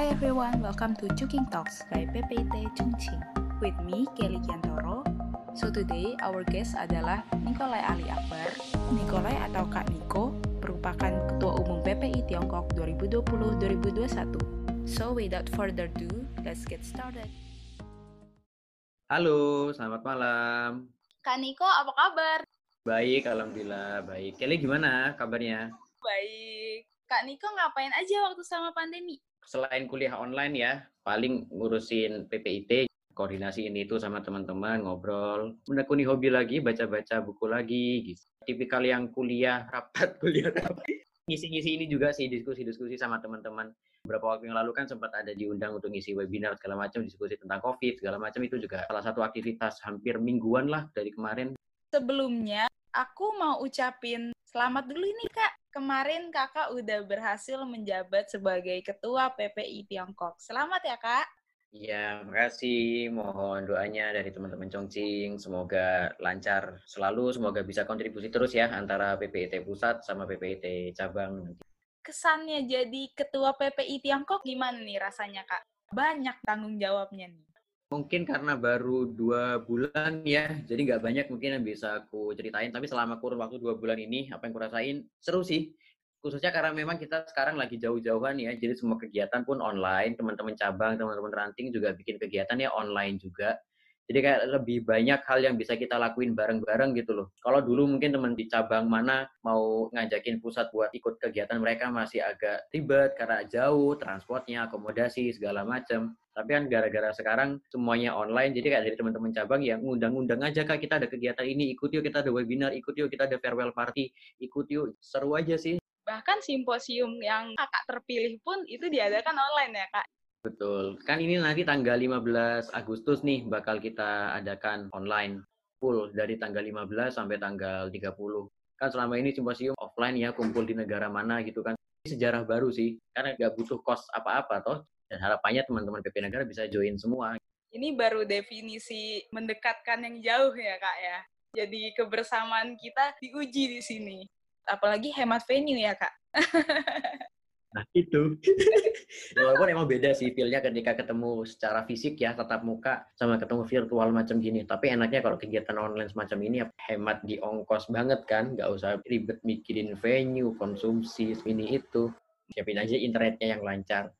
Hi everyone, welcome to Chuking Talks by PPT Chungching. With me, Kelly Kiantoro. So today, our guest adalah Nikolai Ali Akbar. Nikolai atau Kak Niko merupakan Ketua Umum PPI Tiongkok 2020-2021. So without further ado, let's get started. Halo, selamat malam. Kak Niko, apa kabar? Baik, alhamdulillah baik. Kelly gimana kabarnya? Baik. Kak Niko ngapain aja waktu sama pandemi? Selain kuliah online ya, paling ngurusin PPIT, koordinasi ini itu sama teman-teman, ngobrol, menekuni hobi lagi, baca-baca buku lagi, gitu. Tipikal yang kuliah rapat, kuliah rapat. Ngisi-ngisi ini juga sih, diskusi-diskusi sama teman-teman. Beberapa waktu yang lalu kan sempat ada diundang untuk ngisi webinar segala macam, diskusi tentang COVID segala macam itu juga salah satu aktivitas hampir mingguan lah dari kemarin. Sebelumnya, aku mau ucapin selamat dulu nih Kak. Kemarin Kakak udah berhasil menjabat sebagai Ketua PPI Tiongkok. Selamat ya Kak. Iya, makasih. Mohon doanya dari teman-teman Chongqing. Semoga lancar selalu, semoga bisa kontribusi terus ya antara PPIT pusat sama PPIT cabang. Kesannya jadi ketua PPI Tiongkok gimana nih rasanya Kak? Banyak tanggung jawabnya nih. Mungkin karena baru dua bulan ya, jadi nggak banyak mungkin yang bisa aku ceritain. Tapi selama kurun waktu dua bulan ini, apa yang aku rasain seru sih khususnya karena memang kita sekarang lagi jauh-jauhan ya, jadi semua kegiatan pun online, teman-teman cabang, teman-teman ranting juga bikin kegiatan ya online juga. Jadi kayak lebih banyak hal yang bisa kita lakuin bareng-bareng gitu loh. Kalau dulu mungkin teman di cabang mana mau ngajakin pusat buat ikut kegiatan mereka masih agak ribet karena jauh, transportnya, akomodasi, segala macam. Tapi kan gara-gara sekarang semuanya online, jadi kayak dari teman-teman cabang yang ngundang-undang aja kak kita ada kegiatan ini, ikut yuk kita ada webinar, ikut yuk kita ada farewell party, ikut yuk. Seru aja sih. Bahkan simposium yang kakak terpilih pun itu diadakan online ya kak? Betul. Kan ini nanti tanggal 15 Agustus nih bakal kita adakan online full dari tanggal 15 sampai tanggal 30 kan selama ini simposium offline ya kumpul di negara mana gitu kan. Ini sejarah baru sih karena nggak butuh kos apa-apa toh dan harapannya teman-teman PP Negara bisa join semua ini baru definisi mendekatkan yang jauh ya kak ya jadi kebersamaan kita diuji di sini apalagi hemat venue ya kak. Nah itu, walaupun emang beda sih feelnya ketika ketemu secara fisik ya tatap muka sama ketemu virtual macam gini. Tapi enaknya kalau kegiatan online semacam ini ya hemat di ongkos banget kan, nggak usah ribet mikirin venue, konsumsi ini itu, siapin aja internetnya yang lancar.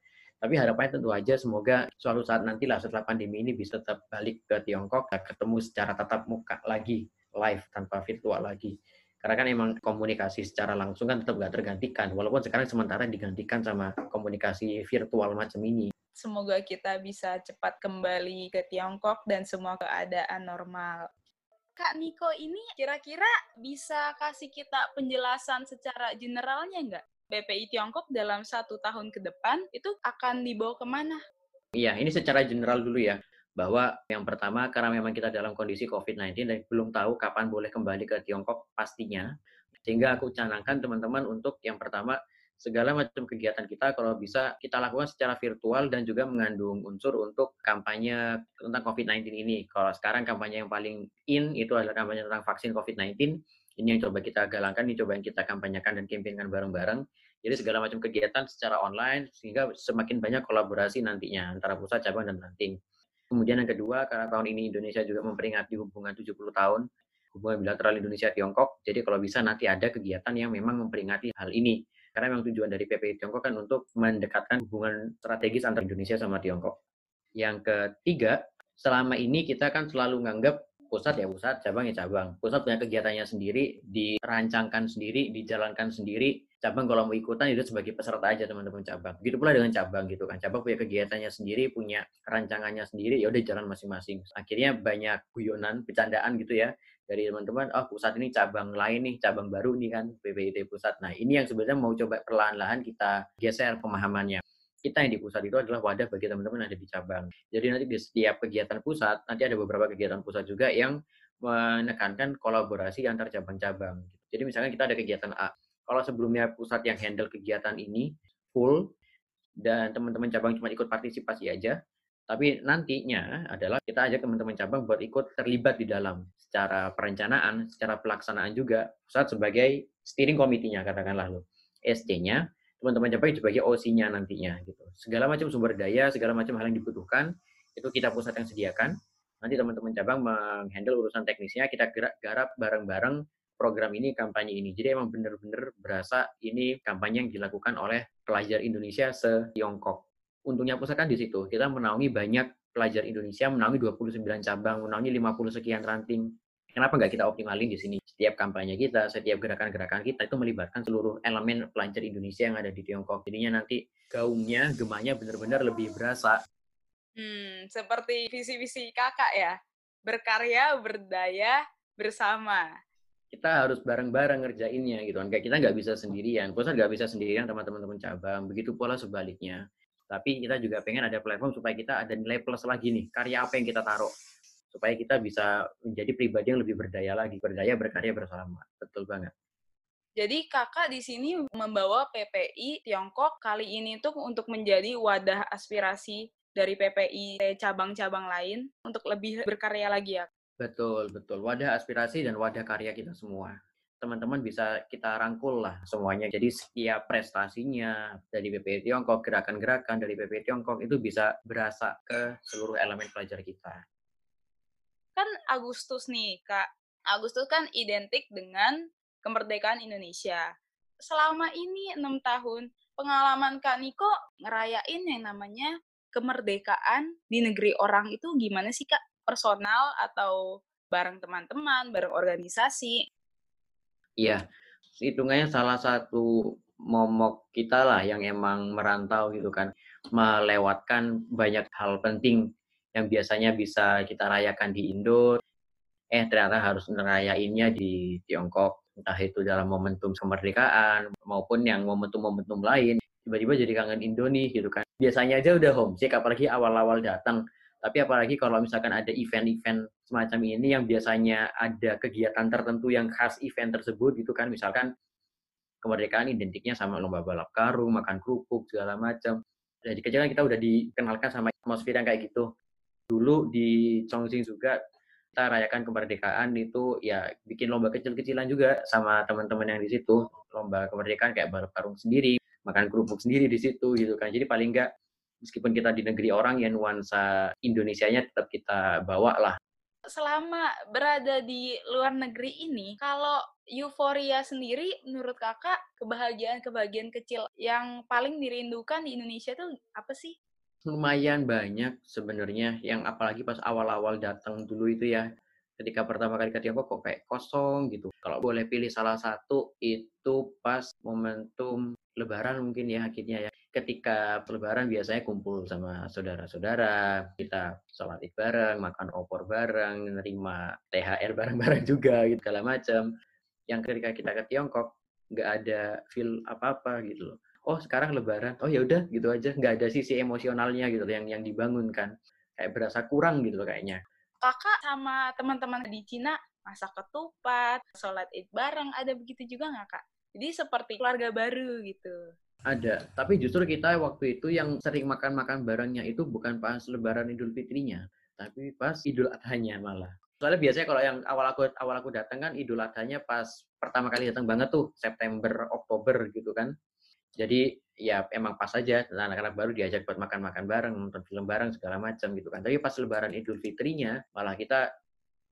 Tapi harapannya tentu aja semoga suatu saat nanti lah setelah pandemi ini bisa tetap balik ke Tiongkok, ketemu secara tatap muka lagi, live tanpa virtual lagi. Karena kan emang komunikasi secara langsung kan tetap nggak tergantikan. Walaupun sekarang sementara digantikan sama komunikasi virtual macam ini. Semoga kita bisa cepat kembali ke Tiongkok dan semua keadaan normal. Kak Niko ini kira-kira bisa kasih kita penjelasan secara generalnya nggak? BPI Tiongkok dalam satu tahun ke depan itu akan dibawa ke mana? Iya, ini secara general dulu ya bahwa yang pertama karena memang kita dalam kondisi COVID-19 dan belum tahu kapan boleh kembali ke Tiongkok pastinya, sehingga aku canangkan teman-teman untuk yang pertama segala macam kegiatan kita kalau bisa kita lakukan secara virtual dan juga mengandung unsur untuk kampanye tentang COVID-19 ini. Kalau sekarang kampanye yang paling in itu adalah kampanye tentang vaksin COVID-19. Ini yang coba kita galangkan, ini coba yang kita kampanyekan dan kampanyekan bareng-bareng. Jadi segala macam kegiatan secara online sehingga semakin banyak kolaborasi nantinya antara pusat, cabang, dan ranting. Kemudian yang kedua, karena tahun ini Indonesia juga memperingati hubungan 70 tahun, hubungan bilateral Indonesia-Tiongkok, jadi kalau bisa nanti ada kegiatan yang memang memperingati hal ini. Karena memang tujuan dari PPI Tiongkok kan untuk mendekatkan hubungan strategis antara Indonesia sama Tiongkok. Yang ketiga, selama ini kita kan selalu menganggap pusat ya pusat, cabang ya cabang. Pusat punya kegiatannya sendiri, dirancangkan sendiri, dijalankan sendiri, cabang kalau mau ikutan itu sebagai peserta aja teman-teman cabang. Begitu pula dengan cabang gitu kan. Cabang punya kegiatannya sendiri, punya rancangannya sendiri, ya udah jalan masing-masing. Akhirnya banyak guyonan, bercandaan gitu ya dari teman-teman, oh pusat ini cabang lain nih, cabang baru nih kan, PPIT pusat. Nah ini yang sebenarnya mau coba perlahan-lahan kita geser pemahamannya. Kita yang di pusat itu adalah wadah bagi teman-teman ada di cabang. Jadi nanti di setiap kegiatan pusat, nanti ada beberapa kegiatan pusat juga yang menekankan kolaborasi antar cabang-cabang. Jadi misalnya kita ada kegiatan A, kalau sebelumnya pusat yang handle kegiatan ini full dan teman-teman cabang cuma ikut partisipasi aja, tapi nantinya adalah kita ajak teman-teman cabang buat ikut terlibat di dalam secara perencanaan, secara pelaksanaan juga pusat sebagai steering committee-nya katakanlah lo. SC-nya teman-teman Jepang sebagai OC-nya nantinya gitu. Segala macam sumber daya, segala macam hal yang dibutuhkan itu kita pusat yang sediakan. Nanti teman-teman cabang menghandle urusan teknisnya, kita gerak garap bareng-bareng program ini, kampanye ini. Jadi emang benar-benar berasa ini kampanye yang dilakukan oleh pelajar Indonesia se-Tiongkok. Untungnya pusat kan di situ. Kita menaungi banyak pelajar Indonesia, menaungi 29 cabang, menaungi 50 sekian ranting. Kenapa nggak kita optimalin di sini? Setiap kampanye kita, setiap gerakan-gerakan kita itu melibatkan seluruh elemen pelajar Indonesia yang ada di Tiongkok. Jadinya nanti gaungnya, gemanya benar-benar lebih berasa. Hmm, seperti visi-visi kakak ya, berkarya, berdaya, bersama. Kita harus bareng-bareng ngerjainnya gitu kan. Kayak kita nggak bisa sendirian, pusat nggak bisa sendirian sama teman-teman cabang. Begitu pola sebaliknya. Tapi kita juga pengen ada platform supaya kita ada nilai plus lagi nih, karya apa yang kita taruh supaya kita bisa menjadi pribadi yang lebih berdaya lagi, berdaya berkarya bersama. Betul banget. Jadi kakak di sini membawa PPI Tiongkok kali ini tuh untuk menjadi wadah aspirasi dari PPI cabang-cabang lain untuk lebih berkarya lagi ya. Betul, betul. Wadah aspirasi dan wadah karya kita semua. Teman-teman bisa kita rangkul lah semuanya. Jadi setiap prestasinya dari PPI Tiongkok, gerakan-gerakan dari PPI Tiongkok itu bisa berasa ke seluruh elemen pelajar kita kan Agustus nih, Kak. Agustus kan identik dengan kemerdekaan Indonesia. Selama ini enam tahun, pengalaman Kak Niko ngerayain yang namanya kemerdekaan di negeri orang itu gimana sih, Kak? Personal atau bareng teman-teman, bareng organisasi? Iya, hitungannya salah satu momok kita lah yang emang merantau gitu kan melewatkan banyak hal penting yang biasanya bisa kita rayakan di Indo, eh ternyata harus ngerayainnya di Tiongkok, entah itu dalam momentum kemerdekaan maupun yang momentum-momentum lain. Tiba-tiba jadi kangen Indo nih gitu kan. Biasanya aja udah homesick, apalagi awal-awal datang. Tapi apalagi kalau misalkan ada event-event semacam ini yang biasanya ada kegiatan tertentu yang khas event tersebut gitu kan. Misalkan kemerdekaan identiknya sama lomba balap karung, makan kerupuk, segala macam. Jadi kecil kan kita udah dikenalkan sama atmosfer yang kayak gitu dulu di Chongqing juga kita rayakan kemerdekaan itu ya bikin lomba kecil-kecilan juga sama teman-teman yang di situ. Lomba kemerdekaan kayak balap karung sendiri makan kerupuk sendiri di situ gitu kan. Jadi paling enggak meskipun kita di negeri orang ya nuansa Indonesia-nya tetap kita bawa lah. Selama berada di luar negeri ini kalau euforia sendiri menurut kakak kebahagiaan-kebahagiaan kecil yang paling dirindukan di Indonesia tuh apa sih lumayan banyak sebenarnya yang apalagi pas awal-awal datang dulu itu ya ketika pertama kali ke Tiongkok kok kayak kosong gitu. Kalau boleh pilih salah satu itu pas momentum Lebaran mungkin ya akhirnya ya. Ketika Lebaran biasanya kumpul sama saudara-saudara, kita sholat id bareng, makan opor bareng, nerima THR bareng-bareng juga gitu segala macam. Yang ketika kita ke Tiongkok nggak ada feel apa-apa gitu loh oh sekarang lebaran. Oh ya udah gitu aja. Nggak ada sisi emosionalnya gitu yang yang dibangunkan kayak berasa kurang gitu loh kayaknya. Kakak sama teman-teman di Cina masak ketupat sholat id bareng ada begitu juga nggak kak? Jadi seperti keluarga baru gitu. Ada. Tapi justru kita waktu itu yang sering makan-makan barengnya itu bukan pas lebaran idul fitrinya tapi pas idul adhanya malah. Soalnya biasanya kalau yang awal aku awal aku datang kan idul adhanya pas pertama kali datang banget tuh September Oktober gitu kan jadi ya emang pas aja anak-anak baru diajak buat makan-makan bareng, nonton film bareng segala macam gitu kan. Tapi pas lebaran Idul Fitrinya malah kita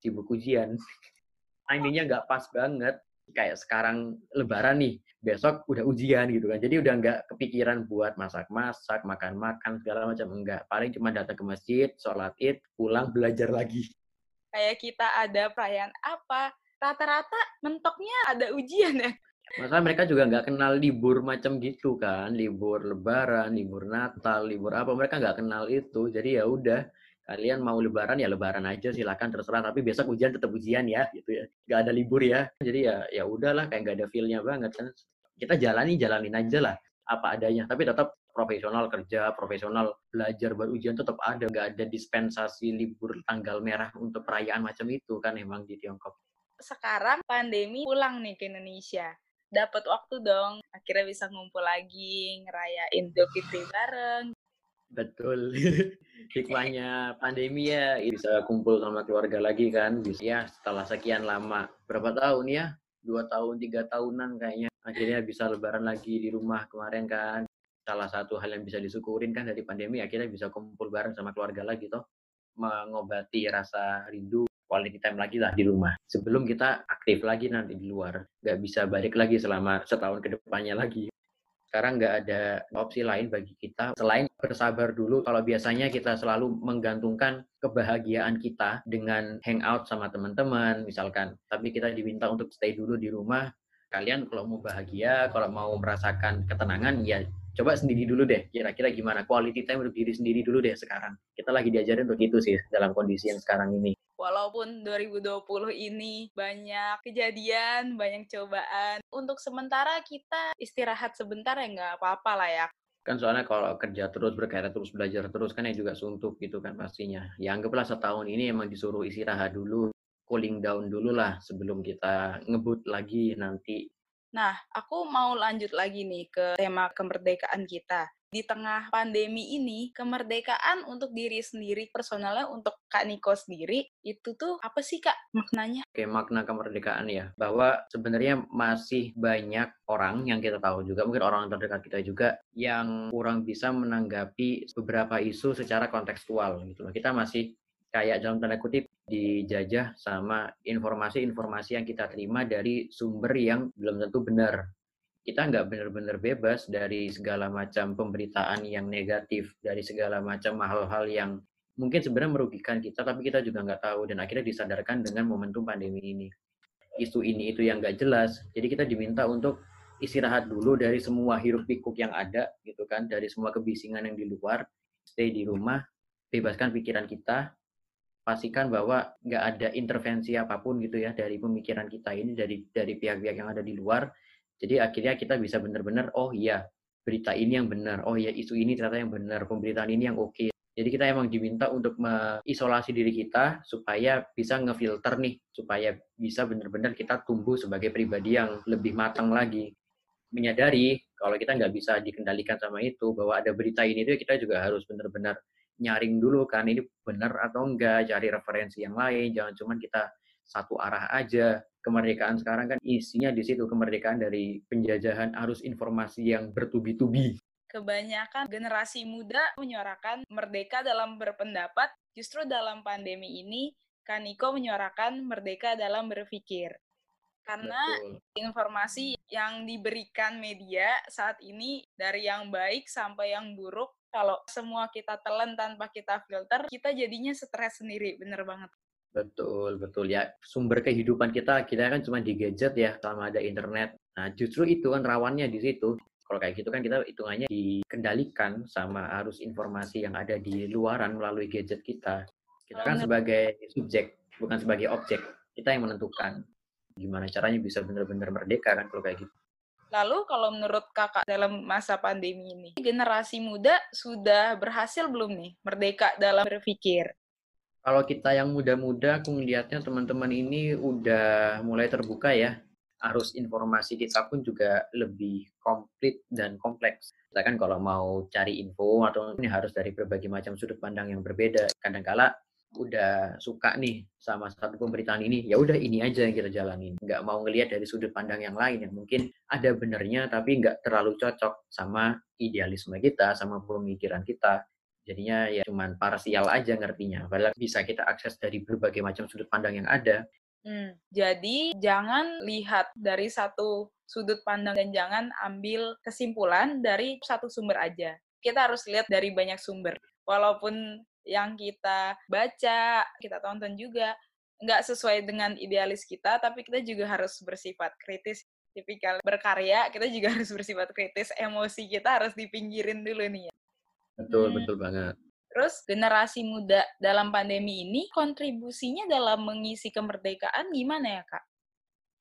sibuk ujian. Timingnya nggak pas banget. Kayak sekarang lebaran nih, besok udah ujian gitu kan. Jadi udah nggak kepikiran buat masak-masak, makan-makan segala macam enggak. Paling cuma datang ke masjid, sholat id, pulang belajar lagi. Kayak kita ada perayaan apa, rata-rata mentoknya ada ujian ya. Masalah mereka juga nggak kenal libur macam gitu kan, libur Lebaran, libur Natal, libur apa mereka nggak kenal itu. Jadi ya udah, kalian mau Lebaran ya Lebaran aja silakan terserah. Tapi besok ujian tetap ujian ya, gitu ya. Nggak ada libur ya. Jadi ya ya udahlah kayak nggak ada feelnya banget kan. Kita jalani jalanin aja lah apa adanya. Tapi tetap profesional kerja, profesional belajar buat ujian tetap ada. Nggak ada dispensasi libur tanggal merah untuk perayaan macam itu kan emang di Tiongkok. Sekarang pandemi pulang nih ke Indonesia dapat waktu dong. Akhirnya bisa ngumpul lagi ngerayain Idul Fitri bareng. Betul. Hikmahnya pandemi ya bisa kumpul sama keluarga lagi kan. Bisa ya setelah sekian lama. Berapa tahun ya? Dua tahun tiga tahunan kayaknya. Akhirnya bisa lebaran lagi di rumah kemarin kan. Salah satu hal yang bisa disyukurin kan dari pandemi akhirnya bisa kumpul bareng sama keluarga lagi toh. Mengobati rasa rindu quality time lagi lah di rumah. Sebelum kita aktif lagi nanti di luar nggak bisa balik lagi selama setahun ke depannya lagi. Sekarang nggak ada opsi lain bagi kita selain bersabar dulu. Kalau biasanya kita selalu menggantungkan kebahagiaan kita dengan hangout sama teman-teman misalkan. Tapi kita diminta untuk stay dulu di rumah. Kalian kalau mau bahagia kalau mau merasakan ketenangan ya coba sendiri dulu deh. Kira-kira gimana quality time untuk diri sendiri dulu deh sekarang. Kita lagi diajarin untuk itu sih dalam kondisi yang sekarang ini walaupun 2020 ini banyak kejadian banyak cobaan. Untuk sementara kita istirahat sebentar ya nggak apa-apa lah ya. Kan soalnya kalau kerja terus berkarya terus belajar terus kan ya juga suntuk gitu kan pastinya. Ya anggaplah setahun ini emang disuruh istirahat dulu cooling down dulu lah sebelum kita ngebut lagi nanti. Nah, aku mau lanjut lagi nih ke tema kemerdekaan kita. Di tengah pandemi ini, kemerdekaan untuk diri sendiri, personalnya untuk Kak Niko sendiri, itu tuh apa sih Kak maknanya? Oke, makna kemerdekaan ya. Bahwa sebenarnya masih banyak orang yang kita tahu juga, mungkin orang terdekat kita juga, yang kurang bisa menanggapi beberapa isu secara kontekstual gitu. Kita masih kayak dalam tanda kutip dijajah sama informasi-informasi yang kita terima dari sumber yang belum tentu benar. Kita nggak benar-benar bebas dari segala macam pemberitaan yang negatif, dari segala macam hal-hal yang mungkin sebenarnya merugikan kita, tapi kita juga nggak tahu, dan akhirnya disadarkan dengan momentum pandemi ini. Isu ini itu yang nggak jelas, jadi kita diminta untuk istirahat dulu dari semua hiruk pikuk yang ada, gitu kan, dari semua kebisingan yang di luar, stay di rumah, bebaskan pikiran kita, pastikan bahwa nggak ada intervensi apa pun gitu ya dari pemikiran kita ini dari dari pihak-pihak yang ada di luar. Jadi akhirnya kita bisa benar-benar oh iya berita ini yang benar, oh iya isu ini ternyata yang benar, pemberitaan ini yang oke. Okay. Jadi kita emang diminta untuk mengisolasi diri kita supaya bisa ngefilter nih, supaya bisa benar-benar kita tumbuh sebagai pribadi yang lebih matang lagi. Menyadari kalau kita nggak bisa dikendalikan sama itu, bahwa ada berita ini itu kita juga harus benar-benar nyaring dulu kan ini benar atau enggak, cari referensi yang lain, jangan cuma kita satu arah aja. Kemerdekaan sekarang kan isinya di situ kemerdekaan dari penjajahan arus informasi yang bertubi-tubi. Kebanyakan generasi muda menyuarakan merdeka dalam berpendapat, justru dalam pandemi ini Kaniko menyuarakan merdeka dalam berpikir. Karena Betul. informasi yang diberikan media saat ini dari yang baik sampai yang buruk kalau semua kita telan tanpa kita filter, kita jadinya stres sendiri, bener banget. Betul, betul ya. Sumber kehidupan kita, kita kan cuma di gadget ya, sama ada internet. Nah, justru itu kan rawannya di situ. Kalau kayak gitu kan kita hitungannya dikendalikan sama arus informasi yang ada di luaran melalui gadget kita. Kita kan sebagai subjek, bukan sebagai objek. Kita yang menentukan gimana caranya bisa benar-benar merdeka kan kalau kayak gitu. Lalu kalau menurut kakak dalam masa pandemi ini, generasi muda sudah berhasil belum nih merdeka dalam berpikir? Kalau kita yang muda-muda, aku melihatnya teman-teman ini udah mulai terbuka ya. Arus informasi kita pun juga lebih komplit dan kompleks. Kita kan kalau mau cari info atau ini harus dari berbagai macam sudut pandang yang berbeda. Kadang-kala udah suka nih sama satu pemberitaan ini, ya udah ini aja yang kita jalanin. Nggak mau ngelihat dari sudut pandang yang lain yang mungkin ada benernya tapi nggak terlalu cocok sama idealisme kita, sama pemikiran kita. Jadinya ya cuman parsial aja ngertinya. Padahal bisa kita akses dari berbagai macam sudut pandang yang ada. Hmm, jadi jangan lihat dari satu sudut pandang dan jangan ambil kesimpulan dari satu sumber aja. Kita harus lihat dari banyak sumber. Walaupun yang kita baca, kita tonton juga nggak sesuai dengan idealis kita, tapi kita juga harus bersifat kritis. Tipikal berkarya, kita juga harus bersifat kritis. Emosi kita harus dipinggirin dulu nih ya. Betul, hmm. betul banget. Terus generasi muda dalam pandemi ini kontribusinya dalam mengisi kemerdekaan gimana ya kak?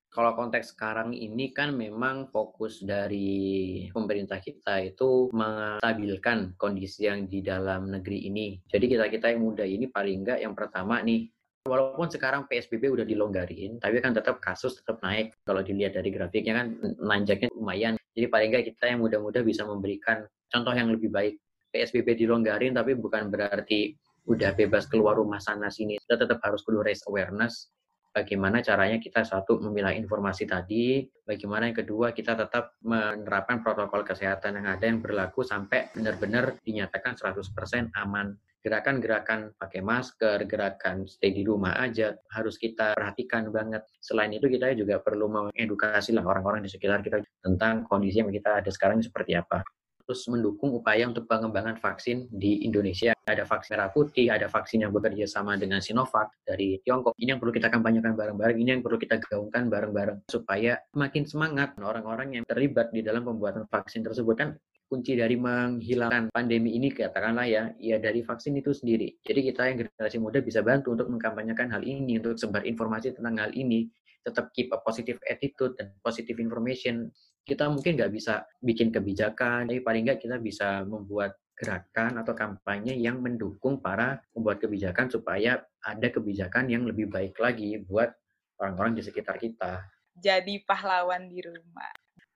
Kalau konteks sekarang ini kan memang fokus dari pemerintah kita itu menstabilkan kondisi yang di dalam negeri ini. Jadi kita-kita yang muda ini paling enggak yang pertama nih, walaupun sekarang PSBB udah dilonggarin, tapi kan tetap kasus tetap naik. Kalau dilihat dari grafiknya kan nanjaknya lumayan. Jadi paling enggak kita yang muda-muda bisa memberikan contoh yang lebih baik. PSBB dilonggarin tapi bukan berarti udah bebas keluar rumah sana sini. Kita tetap harus kudu raise awareness bagaimana caranya kita satu memilah informasi tadi, bagaimana yang kedua kita tetap menerapkan protokol kesehatan yang ada yang berlaku sampai benar-benar dinyatakan 100% aman. Gerakan-gerakan pakai masker, gerakan stay di rumah aja harus kita perhatikan banget. Selain itu kita juga perlu mengedukasi lah orang-orang di sekitar kita tentang kondisi yang kita ada sekarang seperti apa terus mendukung upaya untuk pengembangan vaksin di Indonesia. Ada vaksin merah putih, ada vaksin yang bekerja sama dengan Sinovac dari Tiongkok. Ini yang perlu kita kampanyekan bareng-bareng, ini yang perlu kita gaungkan bareng-bareng supaya makin semangat orang-orang yang terlibat di dalam pembuatan vaksin tersebut kan kunci dari menghilangkan pandemi ini katakanlah ya, ya dari vaksin itu sendiri. Jadi kita yang generasi muda bisa bantu untuk mengkampanyekan hal ini, untuk sebar informasi tentang hal ini, tetap keep a positive attitude dan positive information kita mungkin nggak bisa bikin kebijakan, tapi paling nggak kita bisa membuat gerakan atau kampanye yang mendukung para pembuat kebijakan supaya ada kebijakan yang lebih baik lagi buat orang-orang di sekitar kita. Jadi pahlawan di rumah.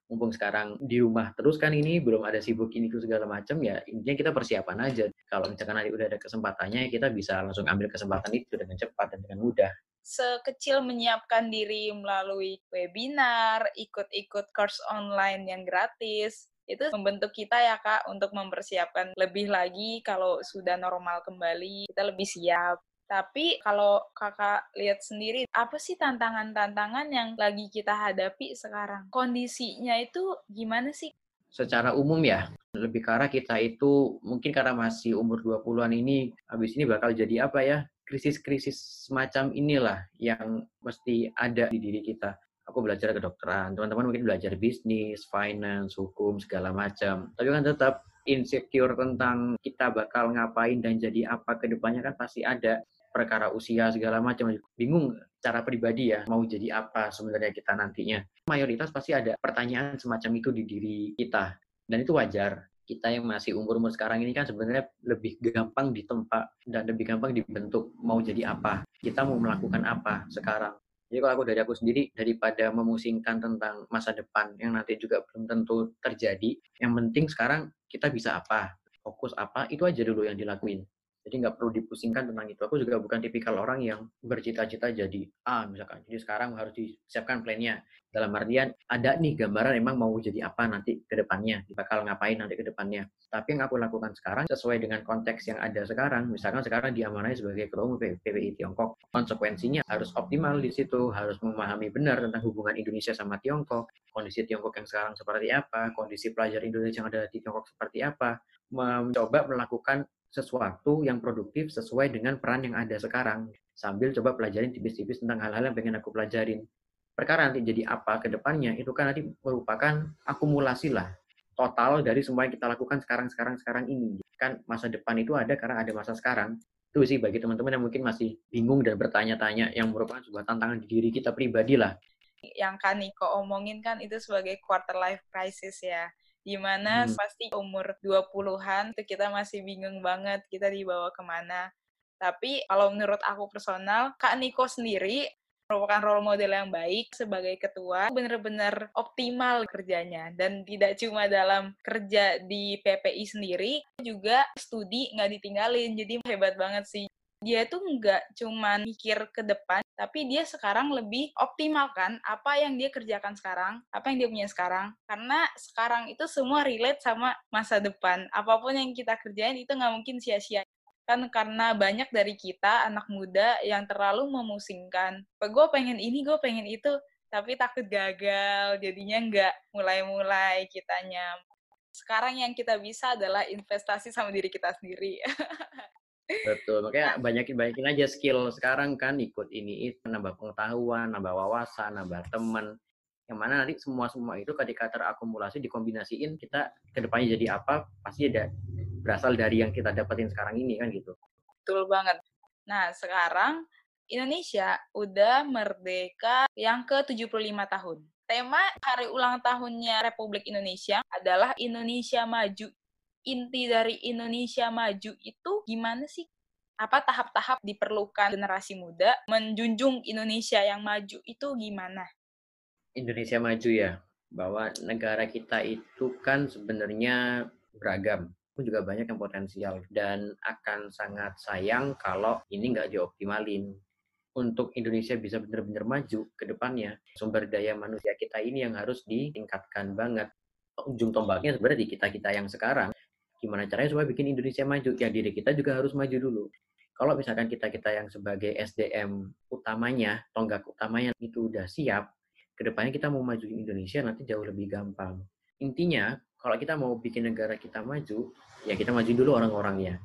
Mumpung sekarang di rumah terus kan ini belum ada sibuk ini segala macam ya intinya kita persiapan aja. Kalau misalkan nanti udah ada kesempatannya kita bisa langsung ambil kesempatan itu dengan cepat dan dengan mudah sekecil menyiapkan diri melalui webinar, ikut-ikut course online yang gratis, itu membentuk kita ya kak untuk mempersiapkan lebih lagi kalau sudah normal kembali kita lebih siap. Tapi kalau kakak lihat sendiri, apa sih tantangan-tantangan yang lagi kita hadapi sekarang? Kondisinya itu gimana sih? Secara umum ya, lebih arah kita itu mungkin karena masih umur 20-an ini, habis ini bakal jadi apa ya? Krisis-krisis semacam inilah yang mesti ada di diri kita. Aku belajar kedokteran, teman-teman mungkin belajar bisnis, finance, hukum, segala macam. Tapi kan tetap insecure tentang kita bakal ngapain dan jadi apa ke depannya kan pasti ada perkara usia segala macam. Bingung cara pribadi ya mau jadi apa sebenarnya kita nantinya. Mayoritas pasti ada pertanyaan semacam itu di diri kita. Dan itu wajar kita yang masih umur-umur sekarang ini kan sebenarnya lebih gampang ditempa dan lebih gampang dibentuk mau jadi apa, kita mau melakukan apa sekarang. Jadi kalau aku dari aku sendiri, daripada memusingkan tentang masa depan yang nanti juga belum tentu terjadi, yang penting sekarang kita bisa apa, fokus apa, itu aja dulu yang dilakuin. Jadi nggak perlu dipusingkan tentang itu. Aku juga bukan tipikal orang yang bercita-cita jadi A misalkan. Jadi sekarang harus disiapkan plannya. Dalam artian ada nih gambaran emang mau jadi apa nanti ke depannya. Bakal ngapain nanti ke depannya. Tapi yang aku lakukan sekarang sesuai dengan konteks yang ada sekarang. Misalkan sekarang diamanai sebagai ketua umum PPI Tiongkok. Konsekuensinya harus optimal di situ. Harus memahami benar tentang hubungan Indonesia sama Tiongkok. Kondisi Tiongkok yang sekarang seperti apa. Kondisi pelajar Indonesia yang ada di Tiongkok seperti apa. Mencoba melakukan sesuatu yang produktif sesuai dengan peran yang ada sekarang. Sambil coba pelajarin tipis-tipis tentang hal-hal yang pengen aku pelajarin. Perkara nanti jadi apa ke depannya itu kan nanti merupakan akumulasi lah. Total dari semua yang kita lakukan sekarang sekarang sekarang ini. Kan masa depan itu ada karena ada masa sekarang. Itu sih bagi teman-teman yang mungkin masih bingung dan bertanya-tanya yang merupakan sebuah tantangan di diri kita pribadi lah. Yang kan Niko omongin kan itu sebagai quarter life crisis ya Di mana hmm. pasti umur 20-an itu kita masih bingung banget kita dibawa ke mana. Tapi kalau menurut aku personal, Kak Niko sendiri merupakan role model yang baik sebagai ketua, benar-benar optimal kerjanya dan tidak cuma dalam kerja di PPI sendiri, juga studi nggak ditinggalin. Jadi hebat banget sih dia tuh nggak cuma mikir ke depan, tapi dia sekarang lebih optimalkan apa yang dia kerjakan sekarang, apa yang dia punya sekarang. Karena sekarang itu semua relate sama masa depan. Apa pun yang kita kerjain itu nggak mungkin sia-sia. Kan karena banyak dari kita, anak muda, yang terlalu memusingkan. Gue pengen ini, gue pengen itu, tapi takut gagal, jadinya nggak mulai-mulai kitanya. Sekarang yang kita bisa adalah investasi sama diri kita sendiri. Betul, makanya nah. banyakin banyakin aja skill sekarang kan ikut ini itu nambah pengetahuan, nambah wawasan, nambah teman. Yang mana nanti semua semua itu ketika terakumulasi dikombinasiin kita ke depannya jadi apa pasti ada berasal dari yang kita dapetin sekarang ini kan gitu. Betul banget. Nah sekarang Indonesia udah merdeka yang ke 75 tahun. Tema hari ulang tahunnya Republik Indonesia adalah Indonesia Maju inti dari Indonesia maju itu gimana sih? Apa tahap-tahap diperlukan generasi muda menjunjung Indonesia yang maju itu gimana? Indonesia maju ya, bahwa negara kita itu kan sebenarnya beragam pun juga banyak yang potensial dan akan sangat sayang kalau ini nggak dioptimalin. untuk Indonesia bisa benar-benar maju ke depannya, sumber daya manusia kita ini yang harus ditingkatkan banget. Ujung tombaknya sebenarnya di kita-kita yang sekarang. Gimana caranya supaya bikin Indonesia maju? Ya diri kita juga harus maju dulu. Kalau misalkan kita-kita yang sebagai SDM utamanya, tonggak utamanya itu udah siap, ke depannya kita mau maju Indonesia nanti jauh lebih gampang. Intinya, kalau kita mau bikin negara kita maju, ya kita maju dulu orang-orangnya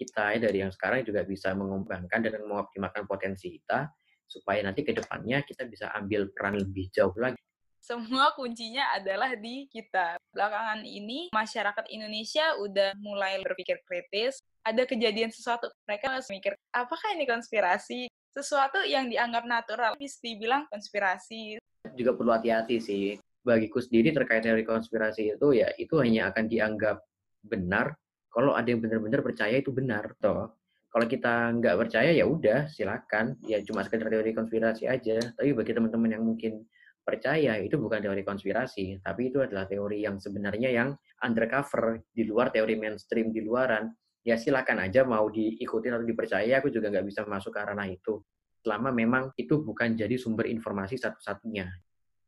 kita dari yang sekarang juga bisa mengembangkan dan mengoptimalkan potensi kita supaya nanti ke depannya kita bisa ambil peran lebih jauh lagi. Semua kuncinya adalah di kita. Belakangan ini masyarakat Indonesia udah mulai berpikir kritis. Ada kejadian sesuatu, mereka harus mikir, apakah ini konspirasi? Sesuatu yang dianggap natural, bisa dibilang konspirasi. Juga perlu hati-hati sih. Bagiku sendiri terkait teori konspirasi itu ya itu hanya akan dianggap benar kalau ada yang benar-benar percaya itu benar toh kalau kita nggak percaya ya udah silakan ya cuma sekedar teori konspirasi aja tapi bagi teman-teman yang mungkin percaya itu bukan teori konspirasi tapi itu adalah teori yang sebenarnya yang undercover di luar teori mainstream di luaran. Ya silakan aja mau diikuti atau dipercaya aku juga nggak bisa masuk ke ranah itu. Selama memang itu bukan jadi sumber informasi satu-satunya.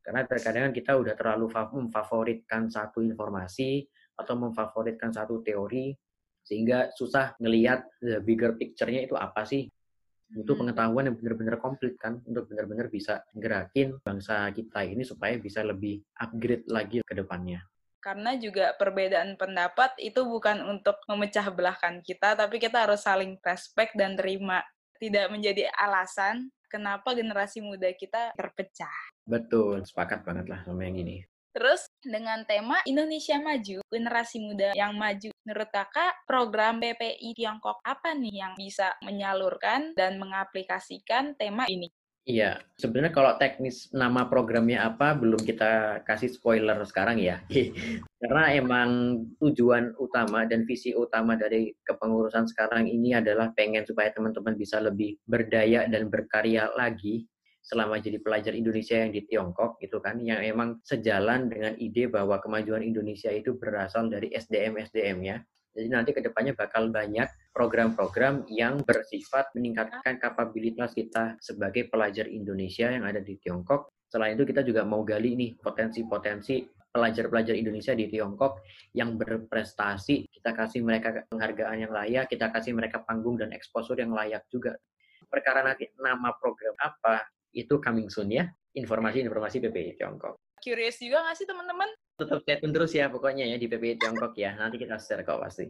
Karena terkadang kita udah terlalu memfavoritkan satu informasi atau memfavoritkan satu teori sehingga susah ngelihat the bigger picture-nya itu apa sih butuh hmm. pengetahuan yang benar-benar komplit kan untuk benar-benar bisa gerakin bangsa kita ini supaya bisa lebih upgrade lagi ke depannya. Karena juga perbedaan pendapat itu bukan untuk memecah belahkan kita, tapi kita harus saling respect dan terima. Tidak menjadi alasan kenapa generasi muda kita terpecah. Betul, sepakat banget lah sama yang ini. Terus dengan tema Indonesia Maju, generasi muda yang maju. Menurut kakak, program PPI Tiongkok apa nih yang bisa menyalurkan dan mengaplikasikan tema ini? Iya, sebenarnya kalau teknis nama programnya apa belum kita kasih spoiler sekarang ya. Karena emang tujuan utama dan visi utama dari kepengurusan sekarang ini adalah pengen supaya teman-teman bisa lebih berdaya dan berkarya lagi selama jadi pelajar Indonesia yang di Tiongkok itu kan yang emang sejalan dengan ide bahwa kemajuan Indonesia itu berasal dari SDM SDM-nya. Jadi nanti ke depannya bakal banyak program-program yang bersifat meningkatkan kapabilitas kita sebagai pelajar Indonesia yang ada di Tiongkok. Selain itu kita juga mau gali nih potensi-potensi pelajar-pelajar Indonesia di Tiongkok yang berprestasi. Kita kasih mereka penghargaan yang layak, kita kasih mereka panggung dan eksposur yang layak juga. Perkara nanti nama program apa, itu coming soon ya, informasi-informasi PPI Tiongkok. Curious juga nggak sih teman-teman? Tetap stay tune terus ya pokoknya ya di PPI Tiongkok ya. Nanti kita share kok pasti.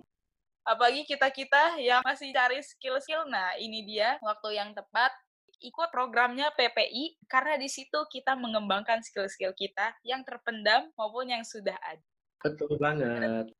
Apalagi kita-kita yang masih cari skill-skill, nah ini dia waktu yang tepat ikut programnya PPI karena di situ kita mengembangkan skill-skill kita yang terpendam maupun yang sudah ada. Betul banget.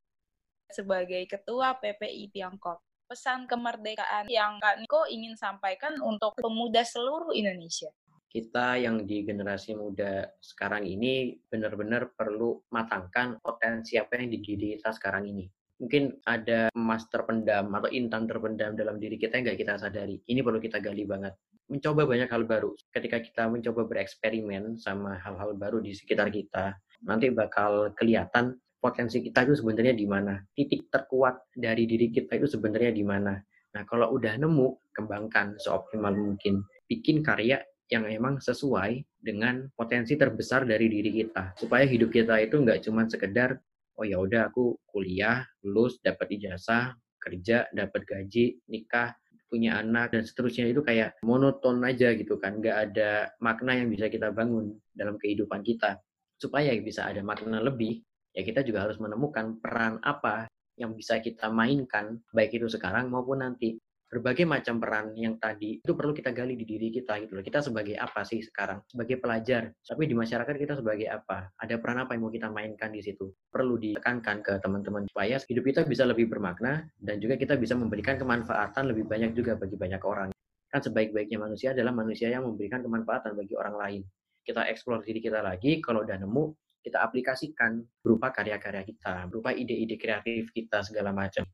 Sebagai ketua PPI Tiongkok, pesan kemerdekaan yang Kak Niko ingin sampaikan untuk pemuda seluruh Indonesia kita yang di generasi muda sekarang ini benar-benar perlu matangkan potensi apa yang di diri kita sekarang ini. Mungkin ada emas terpendam atau intan terpendam dalam diri kita yang nggak kita sadari. Ini perlu kita gali banget. Mencoba banyak hal baru. Ketika kita mencoba bereksperimen sama hal-hal baru di sekitar kita, nanti bakal kelihatan potensi kita itu sebenarnya di mana. Titik terkuat dari diri kita itu sebenarnya di mana. Nah, kalau udah nemu, kembangkan seoptimal mungkin. Bikin karya yang emang sesuai dengan potensi terbesar dari diri kita. Supaya hidup kita itu nggak cuma sekedar oh ya udah aku kuliah lulus dapat ijazah kerja dapat gaji nikah punya anak dan seterusnya. Itu kayak monoton aja gitu kan. Nggak ada makna yang bisa kita bangun dalam kehidupan kita. Supaya bisa ada makna lebih ya kita juga harus menemukan peran apa yang bisa kita mainkan baik itu sekarang maupun nanti berbagai macam peran yang tadi itu perlu kita gali di diri kita gitu loh. Kita sebagai apa sih sekarang? Sebagai pelajar, tapi di masyarakat kita sebagai apa? Ada peran apa yang mau kita mainkan di situ? Perlu ditekankan ke teman-teman supaya hidup kita bisa lebih bermakna dan juga kita bisa memberikan kemanfaatan lebih banyak juga bagi banyak orang. Kan sebaik-baiknya manusia adalah manusia yang memberikan kemanfaatan bagi orang lain. Kita eksplor diri kita lagi, kalau udah nemu, kita aplikasikan berupa karya-karya kita, berupa ide-ide kreatif kita segala macam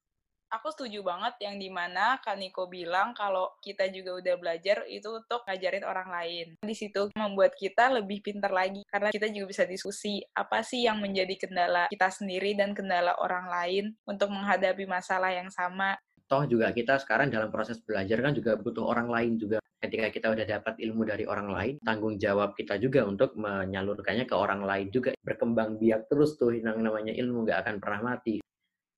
aku setuju banget yang di mana Kaniko bilang kalau kita juga udah belajar itu untuk ngajarin orang lain. Di situ membuat kita lebih pintar lagi karena kita juga bisa diskusi apa sih yang menjadi kendala kita sendiri dan kendala orang lain untuk menghadapi masalah yang sama. Toh juga kita sekarang dalam proses belajar kan juga butuh orang lain juga. Ketika kita udah dapat ilmu dari orang lain, tanggung jawab kita juga untuk menyalurkannya ke orang lain juga. Berkembang biak terus tuh yang namanya ilmu nggak akan pernah mati,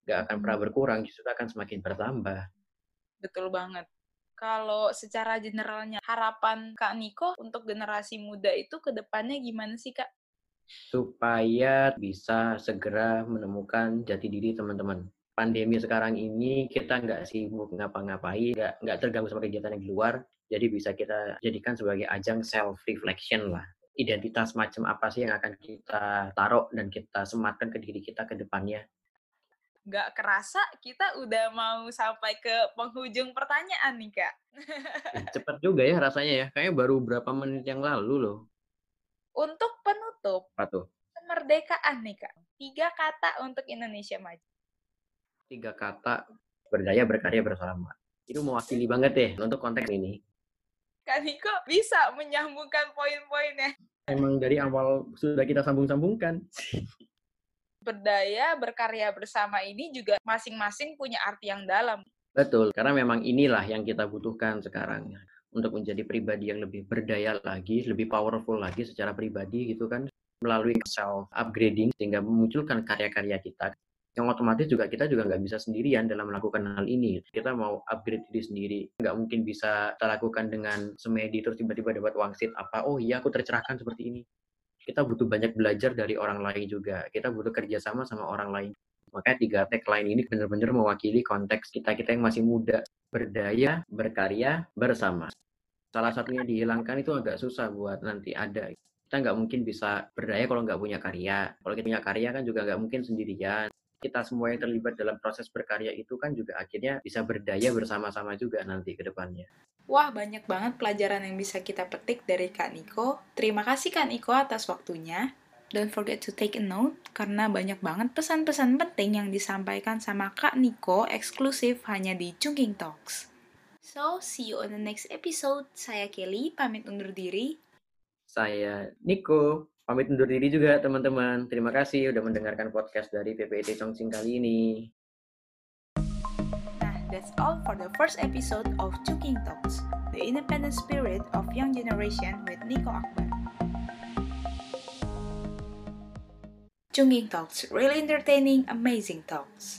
nggak akan pernah berkurang, justru akan semakin bertambah. Betul banget. Kalau secara generalnya, harapan Kak Niko untuk generasi muda itu ke depannya gimana sih, Kak? Supaya bisa segera menemukan jati diri teman-teman pandemi sekarang ini kita nggak sibuk ngapa-ngapain, nggak nggak terganggu sama kegiatan yang di luar, jadi bisa kita jadikan sebagai ajang self reflection lah. Identitas macam apa sih yang akan kita taruh dan kita sematkan ke diri kita ke depannya. Nggak kerasa kita udah mau sampai ke penghujung pertanyaan nih kak. Cepet juga ya rasanya ya, kayaknya baru berapa menit yang lalu loh. Untuk penutup, apa tuh? kemerdekaan nih kak. Tiga kata untuk Indonesia maju tiga kata berdaya berkarya bersama. Itu mewakili banget deh untuk konteks ini. Kak Niko bisa menyambungkan poin-poinnya. Emang dari awal sudah kita sambung-sambungkan. Berdaya, berkarya bersama ini juga masing-masing punya arti yang dalam. Betul, karena memang inilah yang kita butuhkan sekarang. Untuk menjadi pribadi yang lebih berdaya lagi, lebih powerful lagi secara pribadi gitu kan. Melalui self-upgrading sehingga memunculkan karya-karya kita yang otomatis juga kita juga nggak bisa sendirian dalam melakukan hal ini. Kita mau upgrade diri sendiri, nggak mungkin bisa kita lakukan dengan semedi terus tiba-tiba dapat wangsit apa, oh iya aku tercerahkan seperti ini. Kita butuh banyak belajar dari orang lain juga. Kita butuh kerjasama sama orang lain. Makanya tiga tagline ini benar-benar mewakili konteks kita-kita yang masih muda, berdaya, berkarya, bersama. Salah satunya dihilangkan itu agak susah buat nanti ada. Kita nggak mungkin bisa berdaya kalau nggak punya karya. Kalau kita punya karya kan juga nggak mungkin sendirian kita semua yang terlibat dalam proses berkarya itu kan juga akhirnya bisa berdaya bersama-sama juga nanti ke depannya. Wah, banyak banget pelajaran yang bisa kita petik dari Kak Niko. Terima kasih Kak Niko atas waktunya. Don't forget to take a note, karena banyak banget pesan-pesan penting yang disampaikan sama Kak Niko eksklusif hanya di Chungking Talks. So, see you on the next episode. Saya Kelly, pamit undur diri. Saya Niko, pamit undur diri juga teman-teman. Terima kasih udah mendengarkan podcast dari PPIT Chongqing kali ini. That's all for the first episode of Chuking Talks, the independent spirit of young generation with Nico Akbar. Chungking Talks, really entertaining, amazing talks.